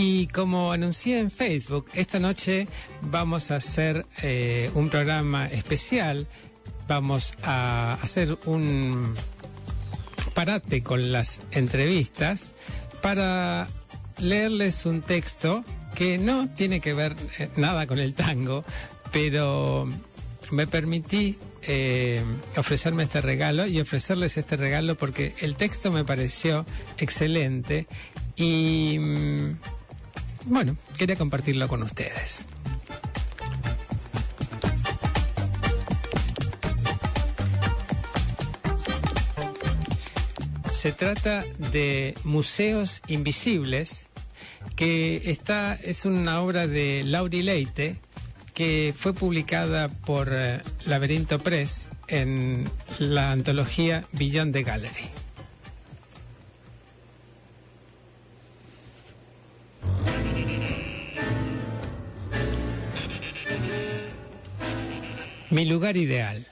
Y como anuncié en Facebook, esta noche vamos a hacer eh, un programa especial. Vamos a hacer un parate con las entrevistas para leerles un texto que no tiene que ver eh, nada con el tango, pero me permití eh, ofrecerme este regalo y ofrecerles este regalo porque el texto me pareció excelente y mm, bueno, quería compartirlo con ustedes. Se trata de Museos Invisibles, que está, es una obra de Lauri Leite, que fue publicada por eh, Laberinto Press en la antología Beyond the Gallery. Mi lugar ideal.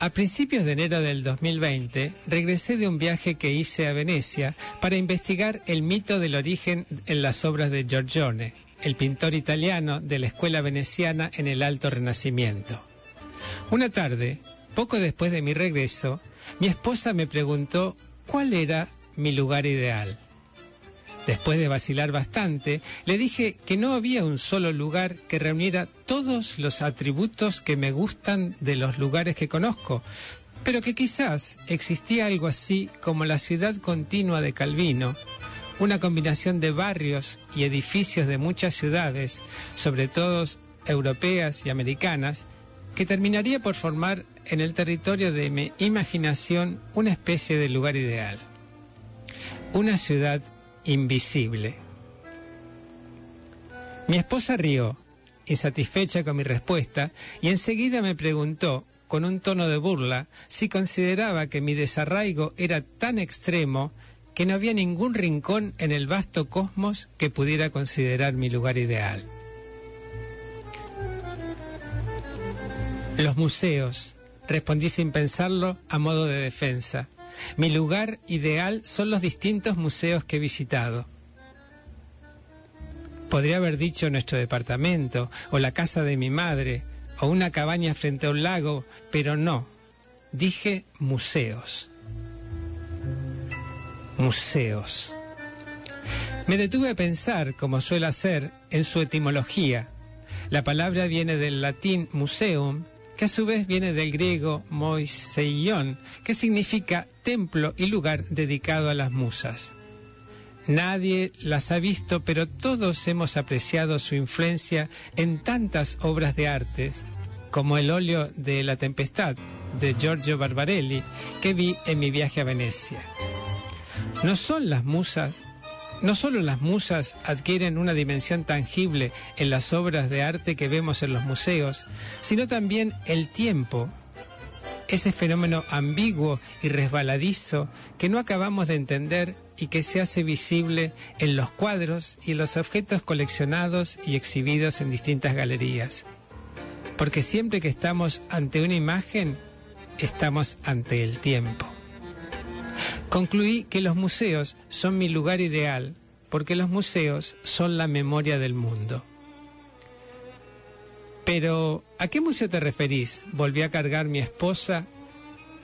A principios de enero del 2020 regresé de un viaje que hice a Venecia para investigar el mito del origen en las obras de Giorgione, el pintor italiano de la escuela veneciana en el Alto Renacimiento. Una tarde, poco después de mi regreso, mi esposa me preguntó cuál era mi lugar ideal. Después de vacilar bastante, le dije que no había un solo lugar que reuniera todos los atributos que me gustan de los lugares que conozco, pero que quizás existía algo así como la ciudad continua de Calvino, una combinación de barrios y edificios de muchas ciudades, sobre todo europeas y americanas, que terminaría por formar en el territorio de mi imaginación una especie de lugar ideal. Una ciudad invisible. Mi esposa rió, insatisfecha con mi respuesta, y enseguida me preguntó, con un tono de burla, si consideraba que mi desarraigo era tan extremo que no había ningún rincón en el vasto cosmos que pudiera considerar mi lugar ideal. Los museos, respondí sin pensarlo a modo de defensa. Mi lugar ideal son los distintos museos que he visitado. Podría haber dicho nuestro departamento, o la casa de mi madre, o una cabaña frente a un lago, pero no. Dije museos. Museos. Me detuve a pensar, como suele hacer, en su etimología. La palabra viene del latín museum, que a su vez viene del griego moiseion, que significa templo y lugar dedicado a las musas. Nadie las ha visto, pero todos hemos apreciado su influencia en tantas obras de arte, como el óleo de La Tempestad de Giorgio Barbarelli, que vi en mi viaje a Venecia. No son las musas no solo las musas adquieren una dimensión tangible en las obras de arte que vemos en los museos, sino también el tiempo, ese fenómeno ambiguo y resbaladizo que no acabamos de entender y que se hace visible en los cuadros y los objetos coleccionados y exhibidos en distintas galerías. Porque siempre que estamos ante una imagen, estamos ante el tiempo. Concluí que los museos son mi lugar ideal porque los museos son la memoria del mundo. Pero, ¿a qué museo te referís? Volví a cargar mi esposa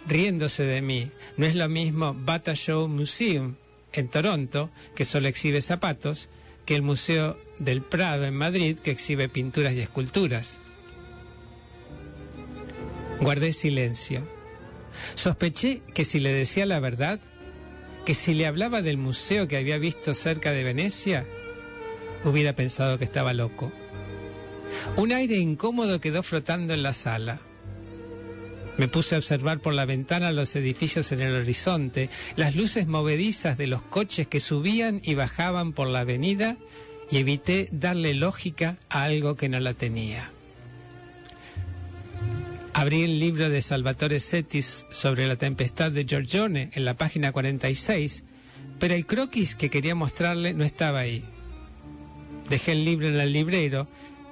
riéndose de mí. No es lo mismo Bata Show Museum en Toronto, que solo exhibe zapatos, que el Museo del Prado en Madrid, que exhibe pinturas y esculturas. Guardé silencio. Sospeché que si le decía la verdad, que si le hablaba del museo que había visto cerca de Venecia, hubiera pensado que estaba loco. Un aire incómodo quedó flotando en la sala. Me puse a observar por la ventana los edificios en el horizonte, las luces movedizas de los coches que subían y bajaban por la avenida y evité darle lógica a algo que no la tenía. Abrí el libro de Salvatore Setis sobre la tempestad de Giorgione en la página 46, pero el croquis que quería mostrarle no estaba ahí. Dejé el libro en el librero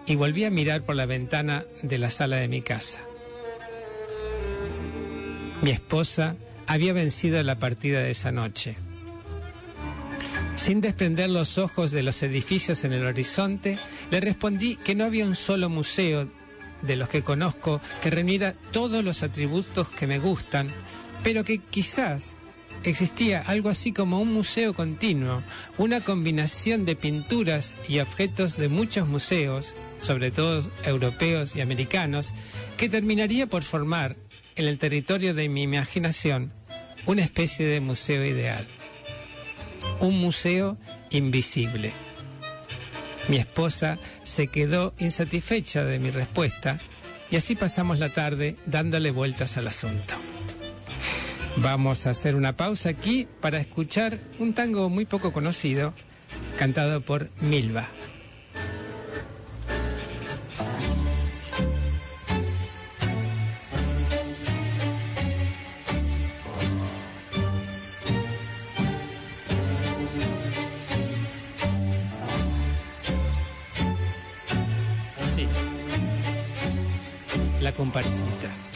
y volví a mirar por la ventana de la sala de mi casa. Mi esposa había vencido la partida de esa noche. Sin desprender los ojos de los edificios en el horizonte, le respondí que no había un solo museo de los que conozco que reuniera todos los atributos que me gustan, pero que quizás existía algo así como un museo continuo, una combinación de pinturas y objetos de muchos museos, sobre todo europeos y americanos, que terminaría por formar en el territorio de mi imaginación una especie de museo ideal. Un museo invisible. Mi esposa se quedó insatisfecha de mi respuesta y así pasamos la tarde dándole vueltas al asunto. Vamos a hacer una pausa aquí para escuchar un tango muy poco conocido cantado por Milva. Comparsita.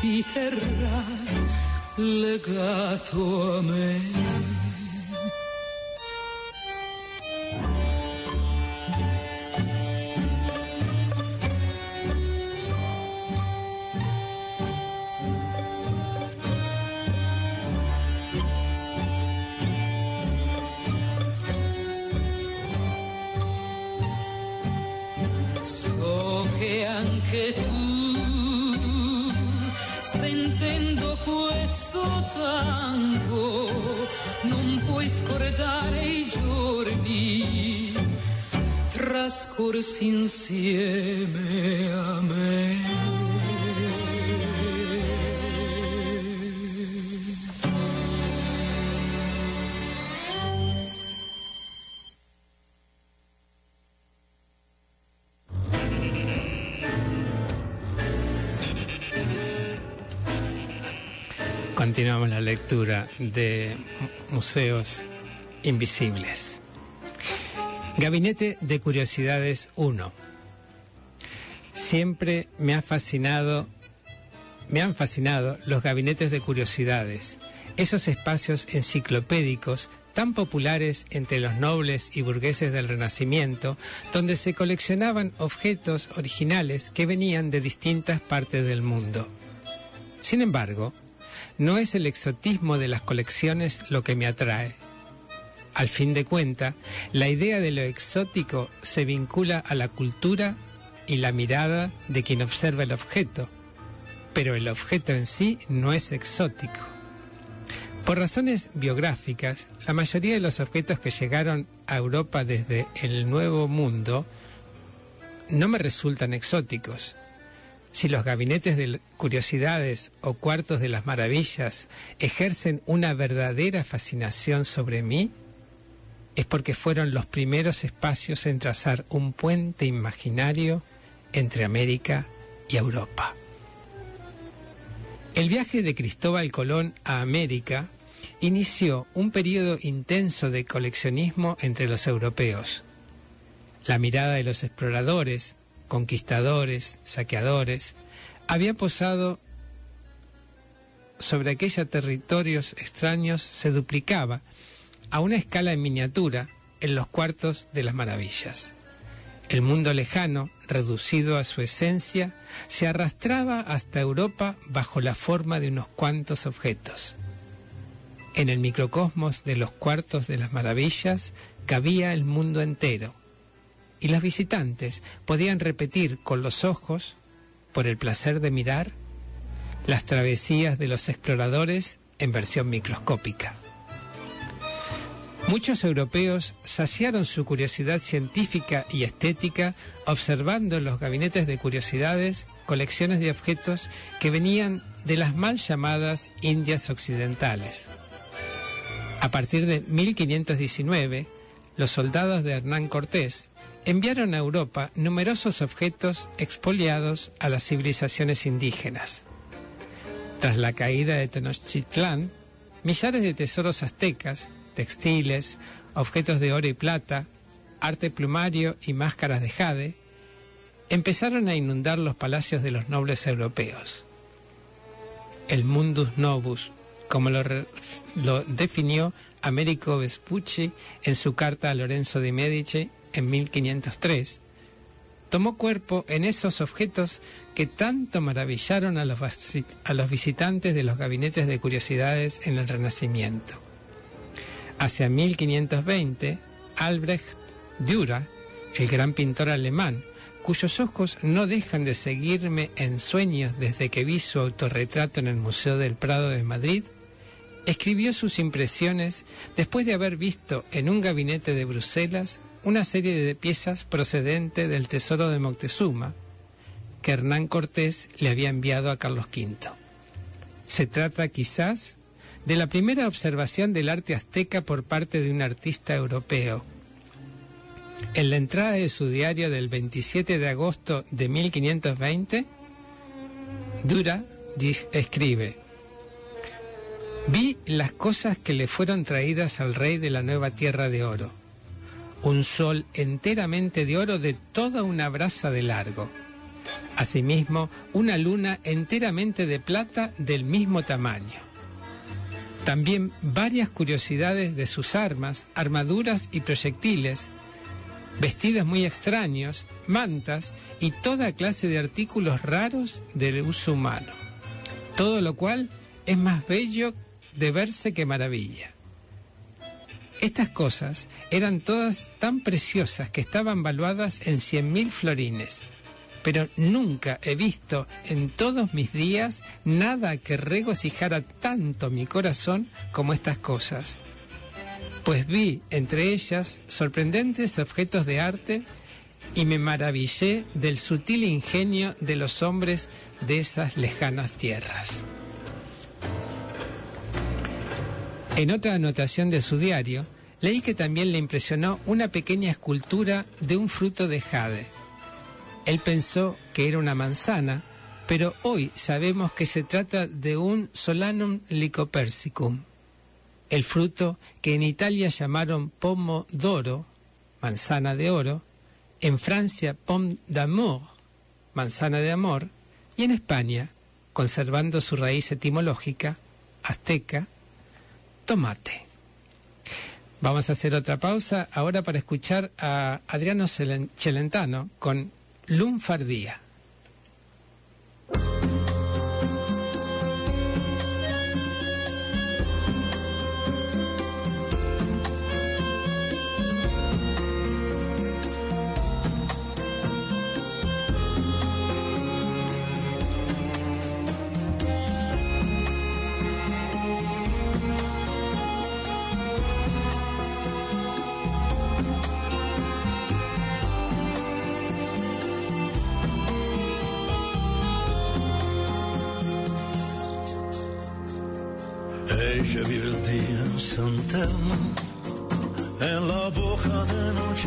ti terrà legato a me. Continuamos la lectura de Museos Invisibles. Gabinete de Curiosidades 1. Siempre me ha fascinado, me han fascinado los gabinetes de curiosidades, esos espacios enciclopédicos tan populares entre los nobles y burgueses del Renacimiento, donde se coleccionaban objetos originales que venían de distintas partes del mundo. Sin embargo, no es el exotismo de las colecciones lo que me atrae. Al fin de cuenta, la idea de lo exótico se vincula a la cultura y la mirada de quien observa el objeto, pero el objeto en sí no es exótico. Por razones biográficas, la mayoría de los objetos que llegaron a Europa desde el Nuevo Mundo no me resultan exóticos. Si los gabinetes de curiosidades o cuartos de las maravillas ejercen una verdadera fascinación sobre mí, es porque fueron los primeros espacios en trazar un puente imaginario entre América y Europa. El viaje de Cristóbal Colón a América inició un periodo intenso de coleccionismo entre los europeos. La mirada de los exploradores, conquistadores, saqueadores, había posado sobre aquellos territorios extraños se duplicaba a una escala en miniatura en los cuartos de las maravillas. El mundo lejano, reducido a su esencia, se arrastraba hasta Europa bajo la forma de unos cuantos objetos. En el microcosmos de los cuartos de las maravillas cabía el mundo entero, y los visitantes podían repetir con los ojos, por el placer de mirar, las travesías de los exploradores en versión microscópica. Muchos europeos saciaron su curiosidad científica y estética observando en los gabinetes de curiosidades colecciones de objetos que venían de las mal llamadas Indias Occidentales. A partir de 1519, los soldados de Hernán Cortés enviaron a Europa numerosos objetos expoliados a las civilizaciones indígenas. Tras la caída de Tenochtitlán, millares de tesoros aztecas textiles, objetos de oro y plata, arte plumario y máscaras de jade, empezaron a inundar los palacios de los nobles europeos. El mundus novus, como lo, definió Américo Vespucci en su carta a Lorenzo de Medici en 1503, tomó cuerpo en esos objetos que tanto maravillaron a los, a los visitantes de los gabinetes de curiosidades en el Renacimiento. Hacia 1520, Albrecht Dürer, el gran pintor alemán, cuyos ojos no dejan de seguirme en sueños desde que vi su autorretrato en el Museo del Prado de Madrid, escribió sus impresiones después de haber visto en un gabinete de Bruselas una serie de piezas procedente del tesoro de Moctezuma que Hernán Cortés le había enviado a Carlos V. Se trata quizás de la primera observación del arte azteca por parte de un artista europeo. En la entrada de su diario del 27 de agosto de 1520, Dura escribe, Vi las cosas que le fueron traídas al rey de la nueva tierra de oro. Un sol enteramente de oro de toda una brasa de largo. Asimismo, una luna enteramente de plata del mismo tamaño también varias curiosidades de sus armas, armaduras y proyectiles, vestidos muy extraños, mantas y toda clase de artículos raros del uso humano. Todo lo cual es más bello de verse que maravilla. Estas cosas eran todas tan preciosas que estaban valuadas en cien mil florines, pero nunca he visto en todos mis días nada que regocijara tanto mi corazón como estas cosas. Pues vi entre ellas sorprendentes objetos de arte y me maravillé del sutil ingenio de los hombres de esas lejanas tierras. En otra anotación de su diario, leí que también le impresionó una pequeña escultura de un fruto de jade. Él pensó que era una manzana, pero hoy sabemos que se trata de un Solanum lycopersicum, el fruto que en Italia llamaron pomo d'oro, manzana de oro, en Francia pomme d'amour, manzana de amor, y en España, conservando su raíz etimológica, azteca, tomate. Vamos a hacer otra pausa ahora para escuchar a Adriano Celentano con lunfardía.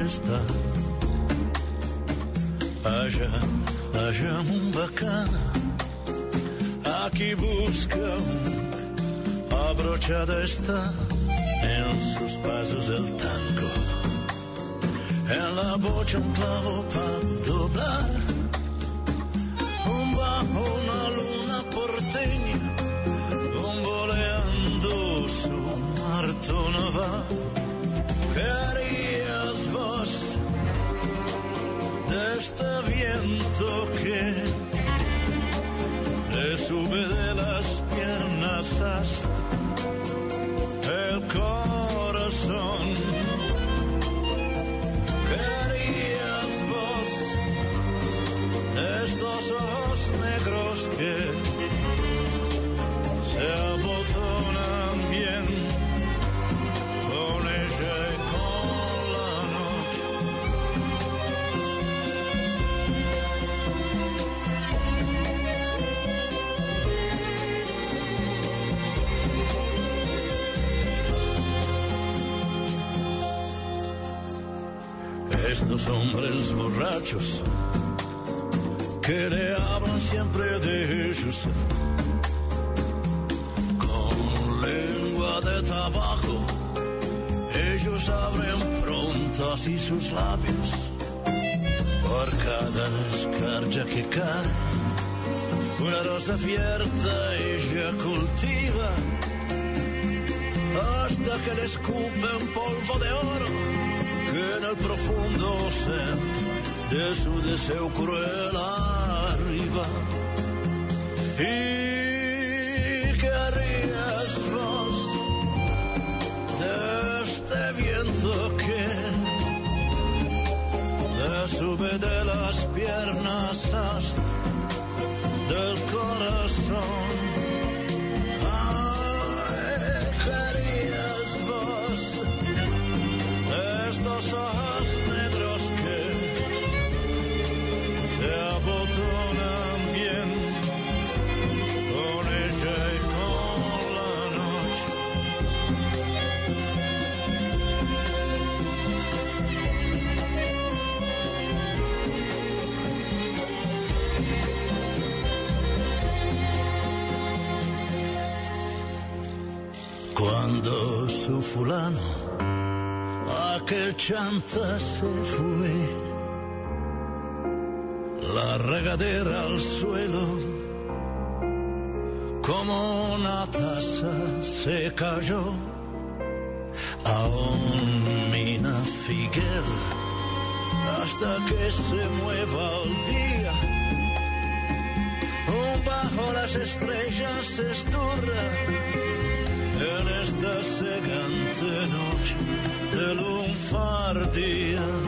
Está. Allá, allá un bacana, aquí busca un abrochada está en sus pasos el tango. En la bocha un clavo para doblar, un bajo una este viento que le sube de las piernas hasta el corazón. Hombres borrachos que le hablan siempre de ellos con lengua de tabaco. Ellos abren pronto así sus labios por cada escarcha que cae. Una rosa abierta ella cultiva hasta que le escupen polvo de oro en el profundo centro de su deseo cruel arriba. ¿Y qué harías de este viento que le sube de las piernas hasta del corazón? Fulano aquel chanta se fue, la regadera al suelo, como una taza se cayó, aún mina Figuera, hasta que se mueva el día, un bajo las estrellas se esturra en esta segante noche de lunfardía.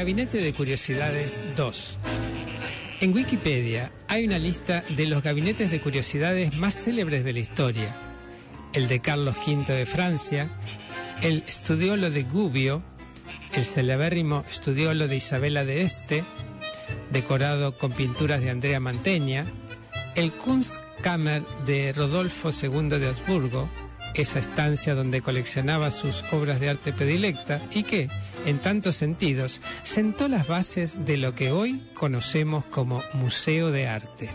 Gabinete de Curiosidades 2. En Wikipedia hay una lista de los gabinetes de curiosidades más célebres de la historia. El de Carlos V de Francia, el Studiolo de Gubbio, el celebérrimo Studiolo de Isabela de Este, decorado con pinturas de Andrea Mantegna, el Kunstkammer de Rodolfo II de Habsburgo, esa estancia donde coleccionaba sus obras de arte predilecta y que, en tantos sentidos, sentó las bases de lo que hoy conocemos como Museo de Arte.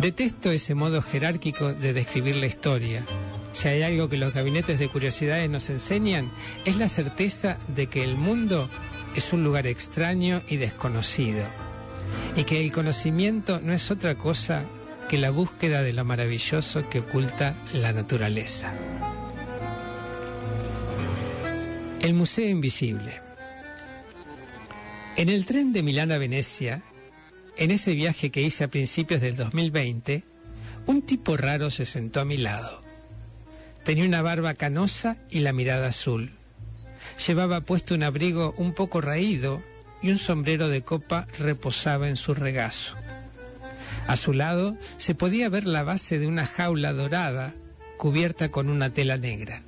Detesto ese modo jerárquico de describir la historia. Si hay algo que los gabinetes de curiosidades nos enseñan, es la certeza de que el mundo es un lugar extraño y desconocido, y que el conocimiento no es otra cosa que la búsqueda de lo maravilloso que oculta la naturaleza. El Museo Invisible. En el tren de Milán a Venecia, en ese viaje que hice a principios del 2020, un tipo raro se sentó a mi lado. Tenía una barba canosa y la mirada azul. Llevaba puesto un abrigo un poco raído y un sombrero de copa reposaba en su regazo. A su lado se podía ver la base de una jaula dorada cubierta con una tela negra.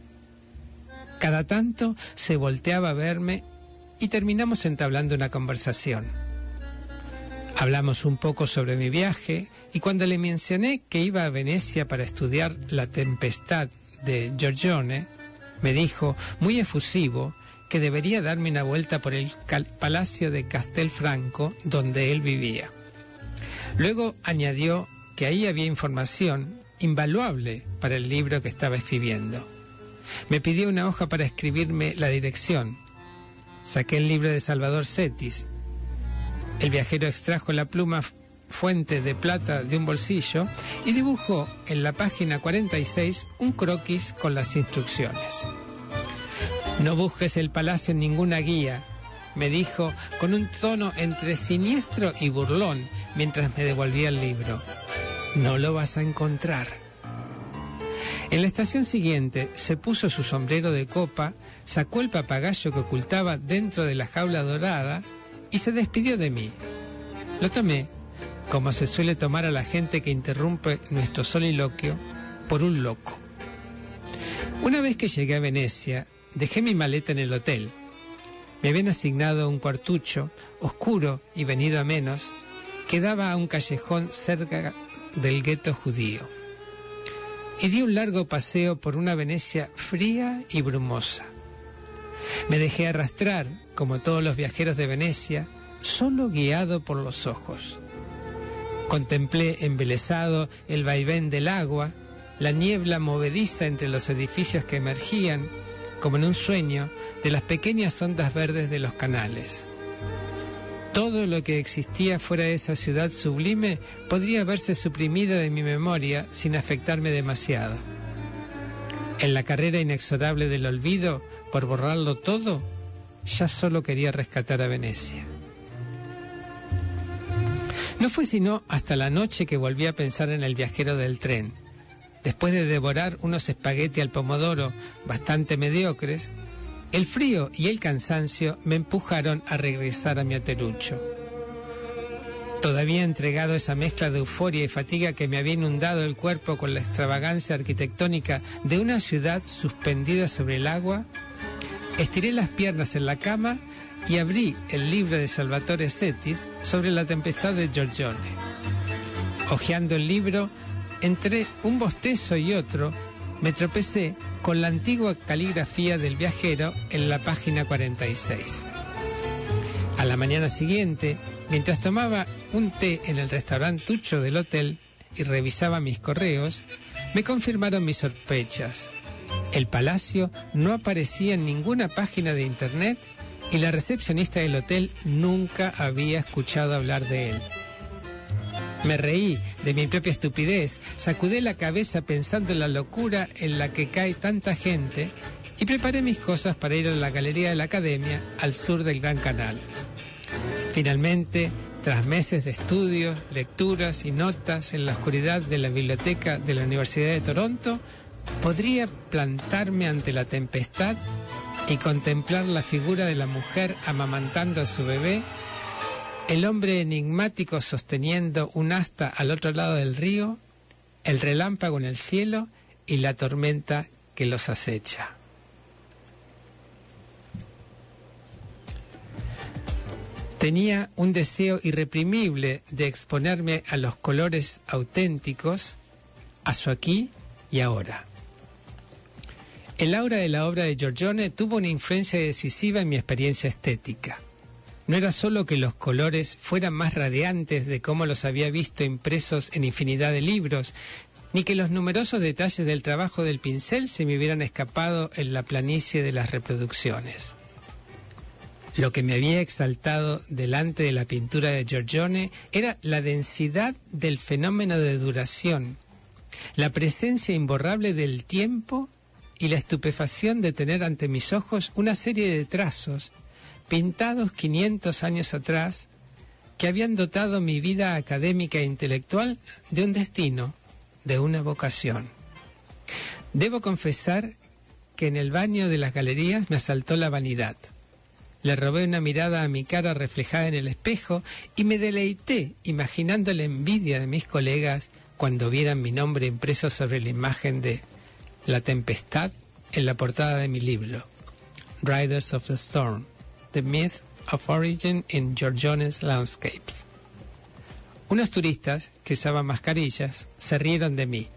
Cada tanto se volteaba a verme y terminamos entablando una conversación. Hablamos un poco sobre mi viaje y cuando le mencioné que iba a Venecia para estudiar La Tempestad de Giorgione, me dijo, muy efusivo, que debería darme una vuelta por el palacio de Castelfranco donde él vivía. Luego añadió que ahí había información invaluable para el libro que estaba escribiendo. Me pidió una hoja para escribirme la dirección. Saqué el libro de Salvador Cetis el viajero extrajo la pluma fuente de plata de un bolsillo y dibujó en la página 46 un croquis con las instrucciones. No busques el palacio en ninguna guía, me dijo con un tono entre siniestro y burlón mientras me devolvía el libro. No lo vas a encontrar. En la estación siguiente se puso su sombrero de copa, sacó el papagayo que ocultaba dentro de la jaula dorada y se despidió de mí. Lo tomé, como se suele tomar a la gente que interrumpe nuestro soliloquio, por un loco. Una vez que llegué a Venecia, dejé mi maleta en el hotel. Me habían asignado un cuartucho, oscuro y venido a menos, que daba a un callejón cerca del gueto judío. Y di un largo paseo por una Venecia fría y brumosa. Me dejé arrastrar como todos los viajeros de Venecia, solo guiado por los ojos. Contemplé embelesado el vaivén del agua, la niebla movediza entre los edificios que emergían, como en un sueño, de las pequeñas ondas verdes de los canales. Todo lo que existía fuera de esa ciudad sublime podría haberse suprimido de mi memoria sin afectarme demasiado. En la carrera inexorable del olvido, por borrarlo todo, ya solo quería rescatar a Venecia. No fue sino hasta la noche que volví a pensar en el viajero del tren. Después de devorar unos espagueti al pomodoro bastante mediocres, el frío y el cansancio me empujaron a regresar a mi aterucho. Todavía entregado esa mezcla de euforia y fatiga que me había inundado el cuerpo con la extravagancia arquitectónica de una ciudad suspendida sobre el agua, Estiré las piernas en la cama y abrí el libro de Salvatore Setis sobre la tempestad de Giorgione. Ojeando el libro, entre un bostezo y otro, me tropecé con la antigua caligrafía del viajero en la página 46. A la mañana siguiente, mientras tomaba un té en el restaurante Tucho del hotel y revisaba mis correos, me confirmaron mis sospechas. El palacio no aparecía en ninguna página de internet y la recepcionista del hotel nunca había escuchado hablar de él. Me reí de mi propia estupidez, sacudé la cabeza pensando en la locura en la que cae tanta gente y preparé mis cosas para ir a la galería de la academia al sur del Gran Canal. Finalmente, tras meses de estudios, lecturas y notas en la oscuridad de la biblioteca de la Universidad de Toronto, podría plantarme ante la tempestad y contemplar la figura de la mujer amamantando a su bebé, el hombre enigmático sosteniendo un asta al otro lado del río, el relámpago en el cielo y la tormenta que los acecha. Tenía un deseo irreprimible de exponerme a los colores auténticos, a su aquí y ahora. El aura de la obra de Giorgione tuvo una influencia decisiva en mi experiencia estética. No era solo que los colores fueran más radiantes de cómo los había visto impresos en infinidad de libros, ni que los numerosos detalles del trabajo del pincel se me hubieran escapado en la planicie de las reproducciones. Lo que me había exaltado delante de la pintura de Giorgione era la densidad del fenómeno de duración, la presencia imborrable del tiempo y la estupefacción de tener ante mis ojos una serie de trazos pintados 500 años atrás que habían dotado mi vida académica e intelectual de un destino, de una vocación. Debo confesar que en el baño de las galerías me asaltó la vanidad. Le robé una mirada a mi cara reflejada en el espejo y me deleité imaginando la envidia de mis colegas cuando vieran mi nombre impreso sobre la imagen de La Tempestad en la portada de mi libro, Riders of the Storm, The Myth of Origin in Giorgione's Landscapes. Unos turistas que usaban mascarillas se rieron de mí.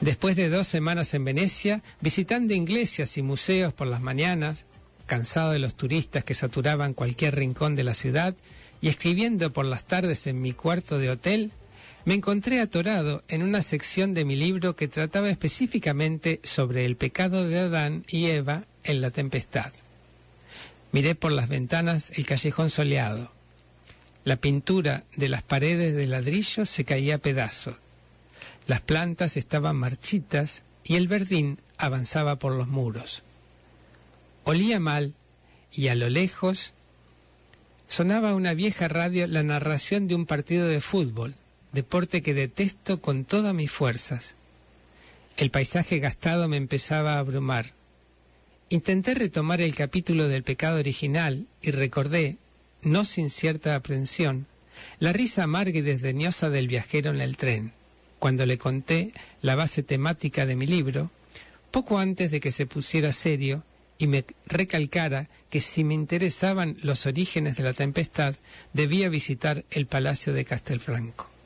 Después de dos semanas en Venecia, visitando iglesias y museos por las mañanas, cansado de los turistas que saturaban cualquier rincón de la ciudad, y escribiendo por las tardes en mi cuarto de hotel, me encontré atorado en una sección de mi libro que trataba específicamente sobre el pecado de Adán y Eva en la tempestad. Miré por las ventanas el callejón soleado. La pintura de las paredes de ladrillo se caía a pedazos. Las plantas estaban marchitas y el verdín avanzaba por los muros. Olía mal y a lo lejos sonaba una vieja radio la narración de un partido de fútbol, deporte que detesto con todas mis fuerzas. El paisaje gastado me empezaba a abrumar. Intenté retomar el capítulo del pecado original y recordé, no sin cierta aprensión, la risa amarga y desdeñosa del viajero en el tren, cuando le conté la base temática de mi libro, poco antes de que se pusiera serio y me recalcara que si me interesaban los orígenes de la tempestad, debía visitar el Palacio de Castelfranco.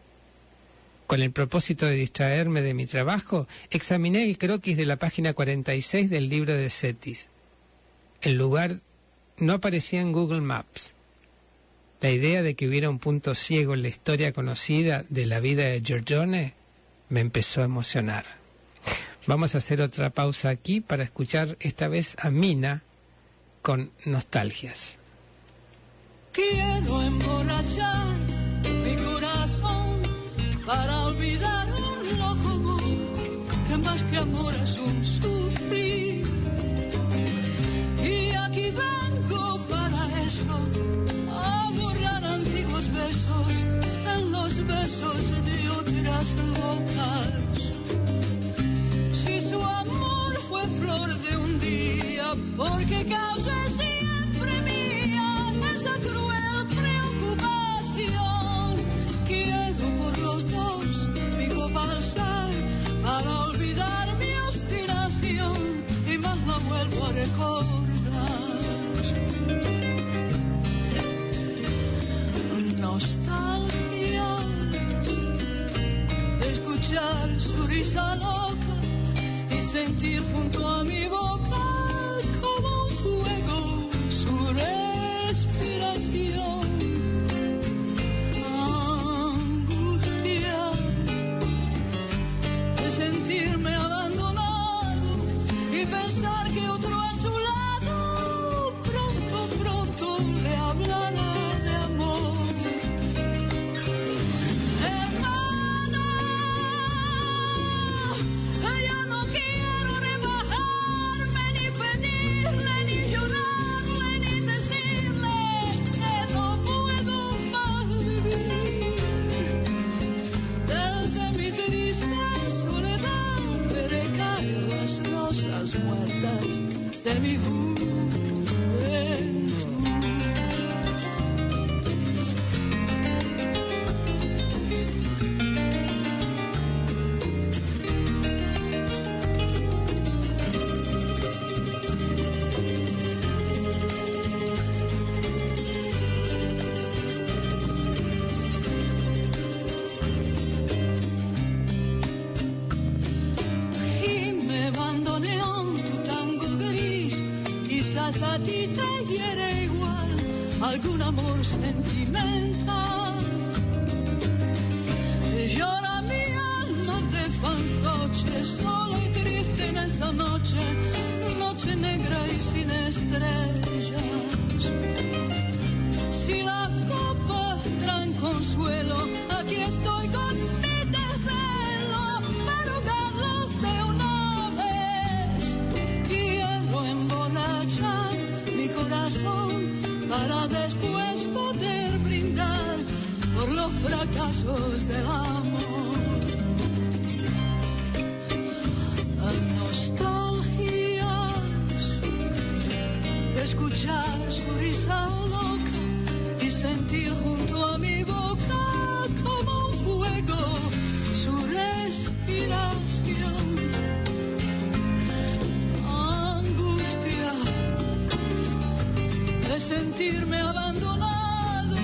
Con el propósito de distraerme de mi trabajo, examiné el croquis de la página 46 del libro de Cetis. El lugar no aparecía en Google Maps. La idea de que hubiera un punto ciego en la historia conocida de la vida de Giorgione me empezó a emocionar. Vamos a hacer otra pausa aquí para escuchar esta vez a Mina con nostalgias. Quiero emborrachar que amor es un sufrir. Y aquí vengo para eso, a borrar antiguos besos en los besos de otras bocas. Si su amor fue flor de un día, porque cause su risa loca y sentir junto a mi boca como un fuego su respiración. Angustia de sentirme abandonado y pensar que otro escuchar su risa loca y sentir junto a mi boca como un fuego su respiración. Angustia de sentirme abandonado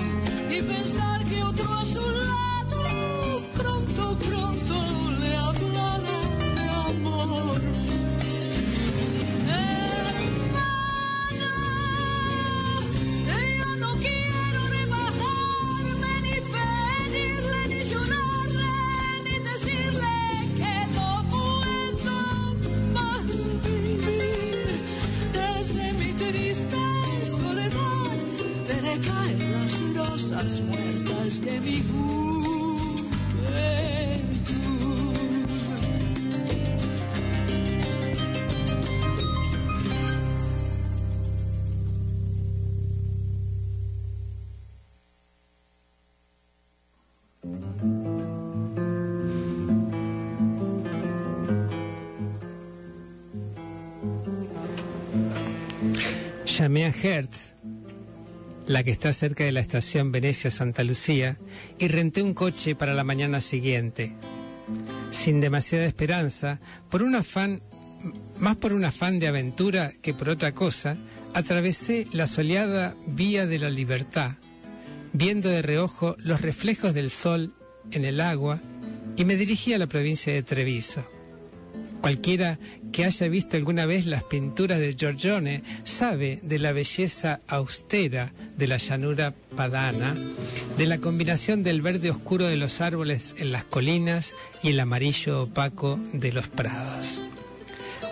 y pensar que otro a A Hertz, la que está cerca de la estación Venecia-Santa Lucía, y renté un coche para la mañana siguiente. Sin demasiada esperanza, por un afán, más por un afán de aventura que por otra cosa, atravesé la soleada Vía de la Libertad, viendo de reojo los reflejos del sol en el agua, y me dirigí a la provincia de Treviso. Cualquiera que haya visto alguna vez las pinturas de Giorgione sabe de la belleza austera de la llanura padana, de la combinación del verde oscuro de los árboles en las colinas y el amarillo opaco de los prados.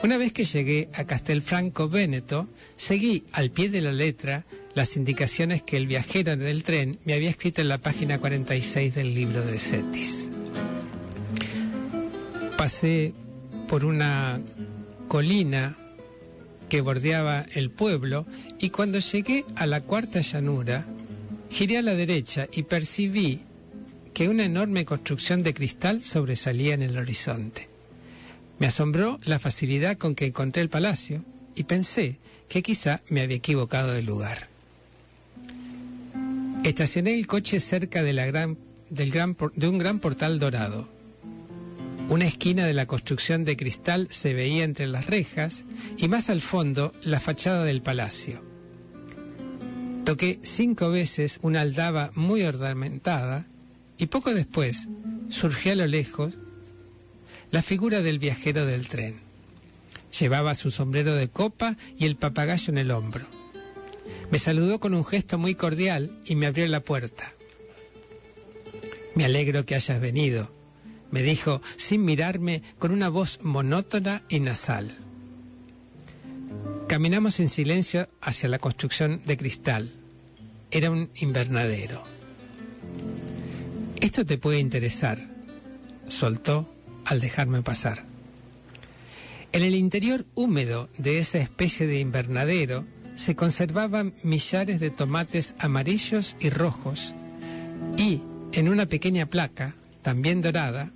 Una vez que llegué a Castelfranco Véneto, seguí al pie de la letra las indicaciones que el viajero del tren me había escrito en la página 46 del libro de Cetis. Pasé por una colina que bordeaba el pueblo y cuando llegué a la cuarta llanura, giré a la derecha y percibí que una enorme construcción de cristal sobresalía en el horizonte. Me asombró la facilidad con que encontré el palacio y pensé que quizá me había equivocado de lugar. Estacioné el coche cerca de, la gran, del gran, de un gran portal dorado. Una esquina de la construcción de cristal se veía entre las rejas y más al fondo la fachada del palacio. Toqué cinco veces una aldaba muy ornamentada y poco después surgió a lo lejos la figura del viajero del tren. Llevaba su sombrero de copa y el papagayo en el hombro. Me saludó con un gesto muy cordial y me abrió la puerta. Me alegro que hayas venido, me dijo sin mirarme con una voz monótona y nasal. Caminamos en silencio hacia la construcción de cristal. Era un invernadero. Esto te puede interesar, soltó al dejarme pasar. En el interior húmedo de esa especie de invernadero se conservaban millares de tomates amarillos y rojos y en una pequeña placa, también dorada,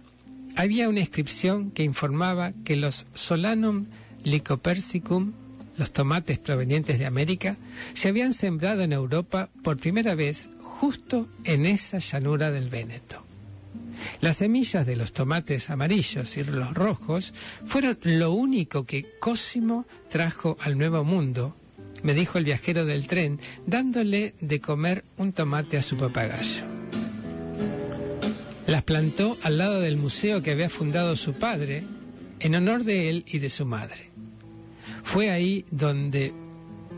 había una inscripción que informaba que los Solanum lycopersicum, los tomates provenientes de América, se habían sembrado en Europa por primera vez justo en esa llanura del Véneto. Las semillas de los tomates amarillos y los rojos fueron lo único que Cosimo trajo al Nuevo Mundo, me dijo el viajero del tren, dándole de comer un tomate a su papagayo. Las plantó al lado del museo que había fundado su padre en honor de él y de su madre. Fue ahí donde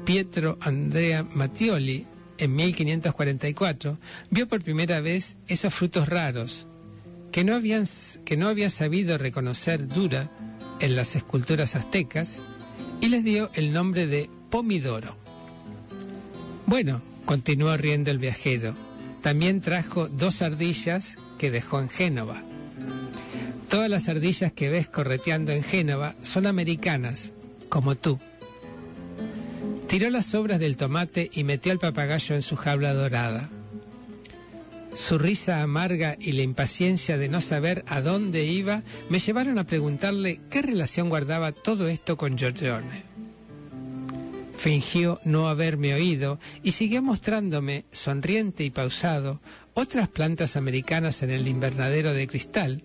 Pietro Andrea Mattioli en 1544, vio por primera vez esos frutos raros que no, habían, que no había sabido reconocer Dura en las esculturas aztecas y les dio el nombre de pomidoro. Bueno, continuó riendo el viajero, también trajo dos ardillas que dejó en Génova. Todas las ardillas que ves correteando en Génova son americanas, como tú. Tiró las sobras del tomate y metió al papagayo en su jaula dorada. Su risa amarga y la impaciencia de no saber a dónde iba me llevaron a preguntarle qué relación guardaba todo esto con Giorgione. Fingió no haberme oído y siguió mostrándome, sonriente y pausado, otras plantas americanas en el invernadero de cristal,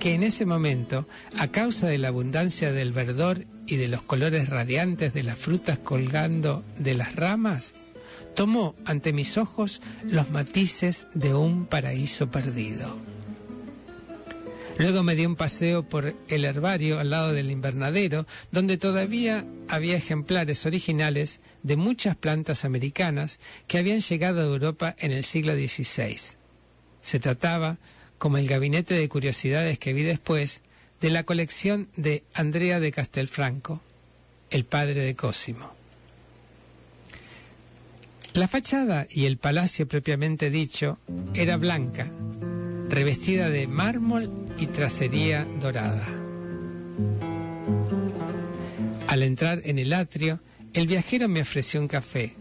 que en ese momento, a causa de la abundancia del verdor y de los colores radiantes de las frutas colgando de las ramas, tomó ante mis ojos los matices de un paraíso perdido. Luego me dio un paseo por el herbario al lado del invernadero, donde todavía había ejemplares originales de muchas plantas americanas que habían llegado a Europa en el siglo XVI. Se trataba como el gabinete de curiosidades que vi después, de la colección de Andrea de Castelfranco, el padre de Cosimo. La fachada y el palacio propiamente dicho era blanca, revestida de mármol y tracería dorada. Al entrar en el atrio, el viajero me ofreció un café.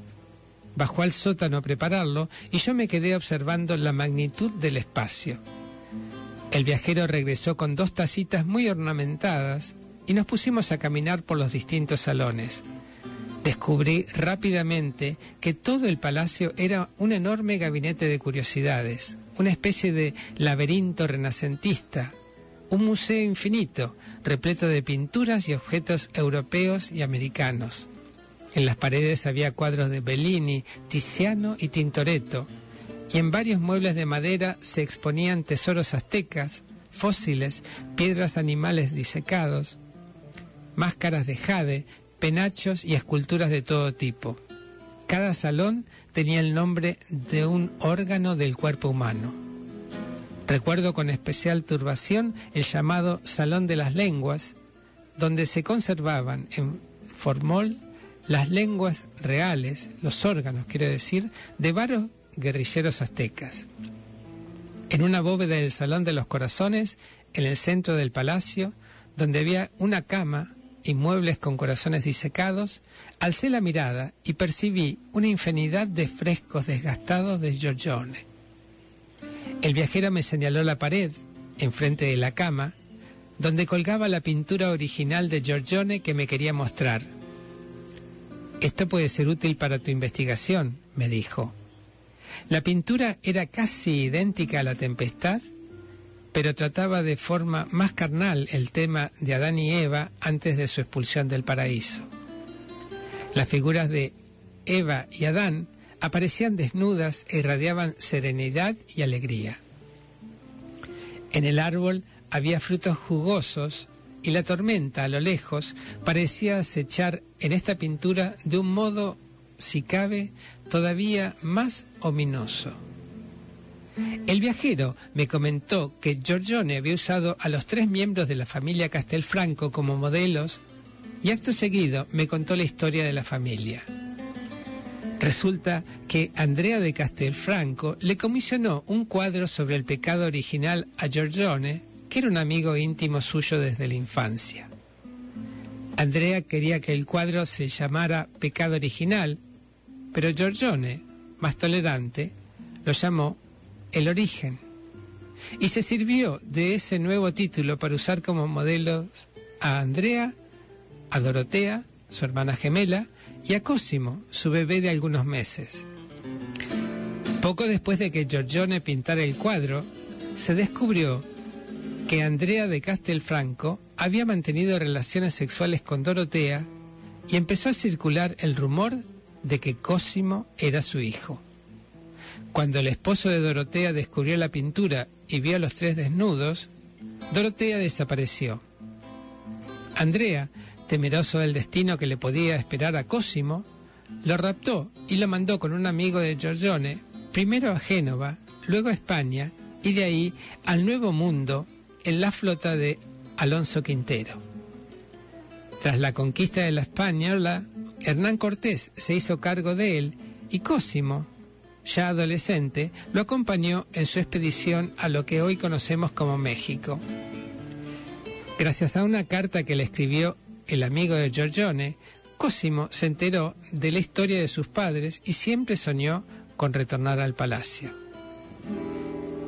Bajó al sótano a prepararlo y yo me quedé observando la magnitud del espacio el viajero regresó con dos tacitas muy ornamentadas y nos pusimos a caminar por los distintos salones. Descubrí rápidamente que todo el palacio era un enorme gabinete de curiosidades, una especie de laberinto renacentista, un museo infinito, repleto de pinturas y objetos europeos y americanos. En las paredes había cuadros de Bellini, Tiziano y Tintoretto, y en varios muebles de madera se exponían tesoros aztecas, fósiles, piedras animales disecados, máscaras de jade, penachos y esculturas de todo tipo. Cada salón tenía el nombre de un órgano del cuerpo humano. Recuerdo con especial turbación el llamado Salón de las Lenguas, donde se conservaban en formol las lenguas reales, los órganos, quiero decir, de varios guerrilleros aztecas. En una bóveda del Salón de los Corazones, en el centro del palacio, donde había una cama y muebles con corazones disecados, alcé la mirada y percibí una infinidad de frescos desgastados de Giorgione. El viajero me señaló la pared, enfrente de la cama, donde colgaba la pintura original de Giorgione que me quería mostrar. Esto puede ser útil para tu investigación, me dijo. La pintura era casi idéntica a la tempestad, pero trataba de forma más carnal el tema de Adán y Eva antes de su expulsión del paraíso. Las figuras de Eva y Adán aparecían desnudas e irradiaban serenidad y alegría. En el árbol había frutos jugosos y la tormenta a lo lejos parecía acechar en esta pintura de un modo, si cabe, todavía más ominoso. El viajero me comentó que Giorgione había usado a los tres miembros de la familia Castelfranco como modelos y acto seguido me contó la historia de la familia. Resulta que Andrea de Castelfranco le comisionó un cuadro sobre el pecado original a Giorgione, que era un amigo íntimo suyo desde la infancia. Andrea quería que el cuadro se llamara Pecado Original, pero Giorgione más tolerante, lo llamó El origen. Y se sirvió de ese nuevo título para usar como modelos a Andrea, a Dorotea, su hermana gemela, y a Cosimo, su bebé de algunos meses. Poco después de que Giorgione pintara el cuadro, se descubrió que Andrea de Castelfranco había mantenido relaciones sexuales con Dorotea y empezó a circular el rumor de que Cosimo era su hijo. Cuando el esposo de Dorotea descubrió la pintura y vio a los tres desnudos, Dorotea desapareció. Andrea, temeroso del destino que le podía esperar a Cosimo, lo raptó y lo mandó con un amigo de Giorgione, primero a Génova, luego a España y de ahí al Nuevo Mundo en la flota de Alonso Quintero. Tras la conquista de la Española, Hernán Cortés se hizo cargo de él y Cosimo, ya adolescente, lo acompañó en su expedición a lo que hoy conocemos como México. Gracias a una carta que le escribió el amigo de Giorgione, Cosimo se enteró de la historia de sus padres y siempre soñó con retornar al palacio.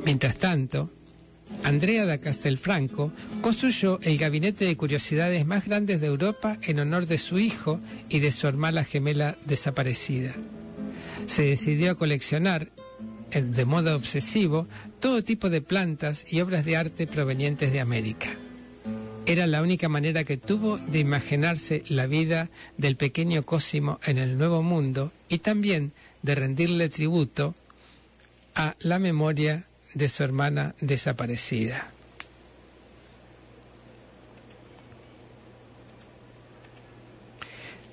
Mientras tanto, Andrea da Castelfranco construyó el gabinete de curiosidades más grandes de Europa en honor de su hijo y de su hermana gemela desaparecida. Se decidió a coleccionar, eh, de modo obsesivo, todo tipo de plantas y obras de arte provenientes de América. Era la única manera que tuvo de imaginarse la vida del pequeño Cosimo en el Nuevo Mundo y también de rendirle tributo a la memoria de su hermana desaparecida.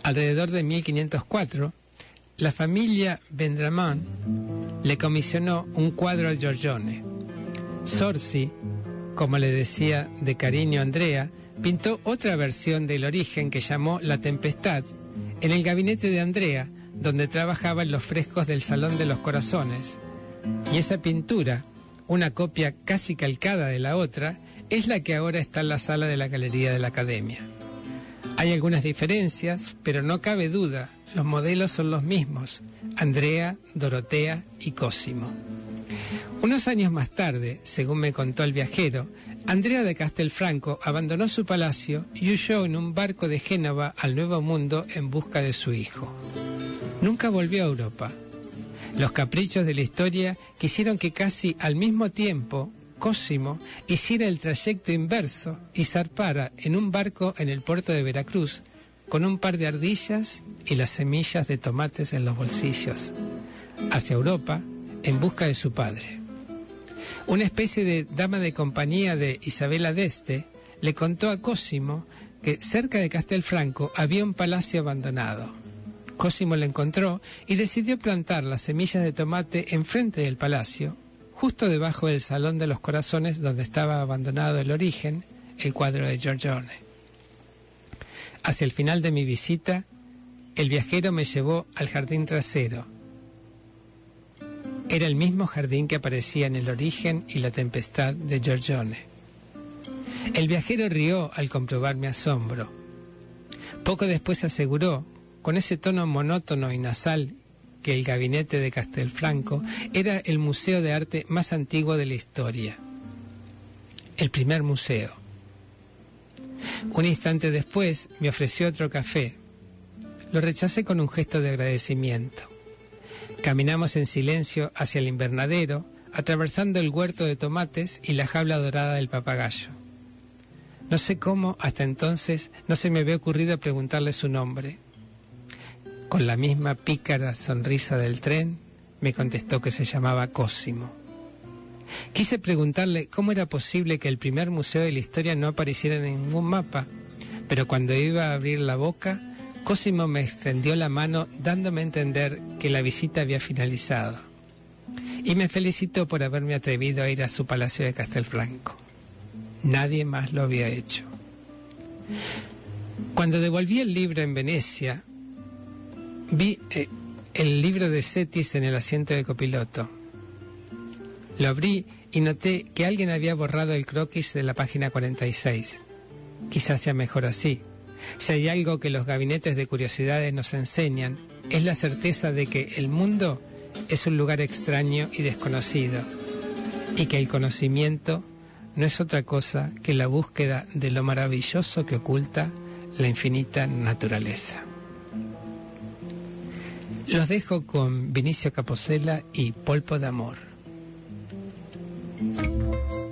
Alrededor de 1504, la familia Vendramont le comisionó un cuadro a Giorgione. Sorsi, como le decía de cariño Andrea, pintó otra versión del origen que llamó La Tempestad en el gabinete de Andrea, donde trabajaba en los frescos del Salón de los Corazones. Y esa pintura, una copia casi calcada de la otra, es la que ahora está en la sala de la Galería de la Academia. Hay algunas diferencias, pero no cabe duda, los modelos son los mismos, Andrea, Dorotea y Cosimo. Unos años más tarde, según me contó el viajero, Andrea de Castelfranco abandonó su palacio y huyó en un barco de Génova al Nuevo Mundo en busca de su hijo. Nunca volvió a Europa. Los caprichos de la historia quisieron que casi al mismo tiempo Cosimo hiciera el trayecto inverso y zarpara en un barco en el puerto de Veracruz con un par de ardillas y las semillas de tomates en los bolsillos, hacia Europa en busca de su padre. Una especie de dama de compañía de Isabela d'Este le contó a Cosimo que cerca de Castelfranco había un palacio abandonado Cosimo la encontró y decidió plantar las semillas de tomate enfrente del palacio, justo debajo del Salón de los Corazones donde estaba abandonado el origen, el cuadro de Giorgione. Hacia el final de mi visita, el viajero me llevó al jardín trasero. Era el mismo jardín que aparecía en el origen y la tempestad de Giorgione. El viajero rió al comprobar mi asombro. Poco después aseguró con ese tono monótono y nasal que el gabinete de Castelfranco era el museo de arte más antiguo de la historia. El primer museo. Un instante después me ofreció otro café. Lo rechacé con un gesto de agradecimiento. Caminamos en silencio hacia el invernadero, atravesando el huerto de tomates y la jaula dorada del papagayo. No sé cómo, hasta entonces, no se me había ocurrido preguntarle su nombre. Con la misma pícara sonrisa del tren, me contestó que se llamaba Cosimo. Quise preguntarle cómo era posible que el primer museo de la historia no apareciera en ningún mapa, pero cuando iba a abrir la boca, Cosimo me extendió la mano dándome a entender que la visita había finalizado. Y me felicitó por haberme atrevido a ir a su palacio de Castelfranco. Nadie más lo había hecho. Cuando devolví el libro en Venecia, Vi eh, el libro de Cetis en el asiento de copiloto. Lo abrí y noté que alguien había borrado el croquis de la página 46. Quizás sea mejor así. Si hay algo que los gabinetes de curiosidades nos enseñan, es la certeza de que el mundo es un lugar extraño y desconocido, y que el conocimiento no es otra cosa que la búsqueda de lo maravilloso que oculta la infinita naturaleza. Los dejo con Vinicio Caposella y Polpo de Amor. Thank you.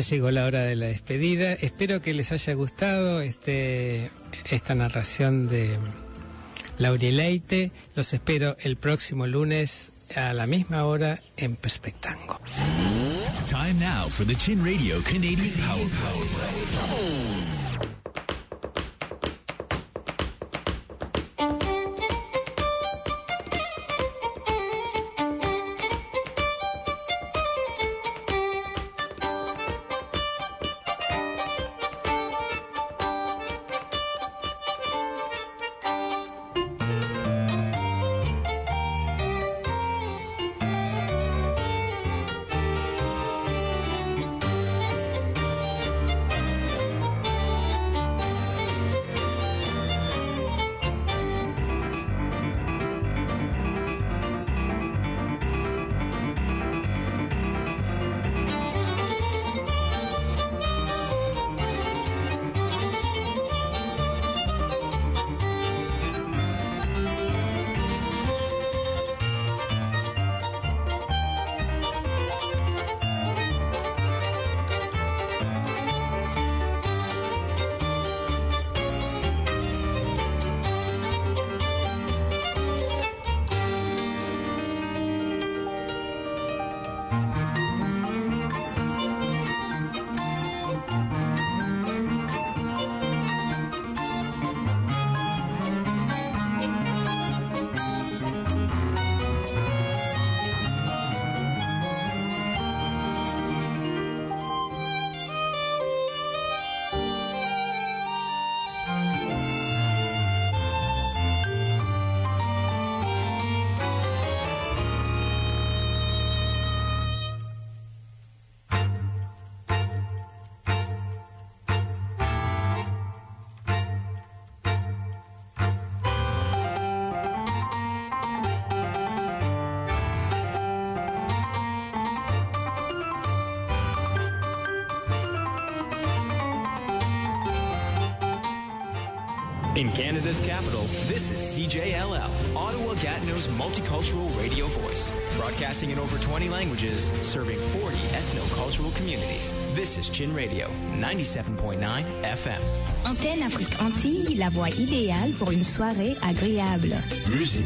Llegó la hora de la despedida. Espero que les haya gustado este, esta narración de Laurileite. Los espero el próximo lunes a la misma hora en Perspectango. In Canada's capital, this is CJLL, Ottawa Gatineau's multicultural radio voice. Broadcasting in over 20 languages, serving 40 ethno-cultural communities. This is Chin Radio, 97.9 FM. Antenne Afrique Antilles, la voix idéale pour une soirée agréable. Musique,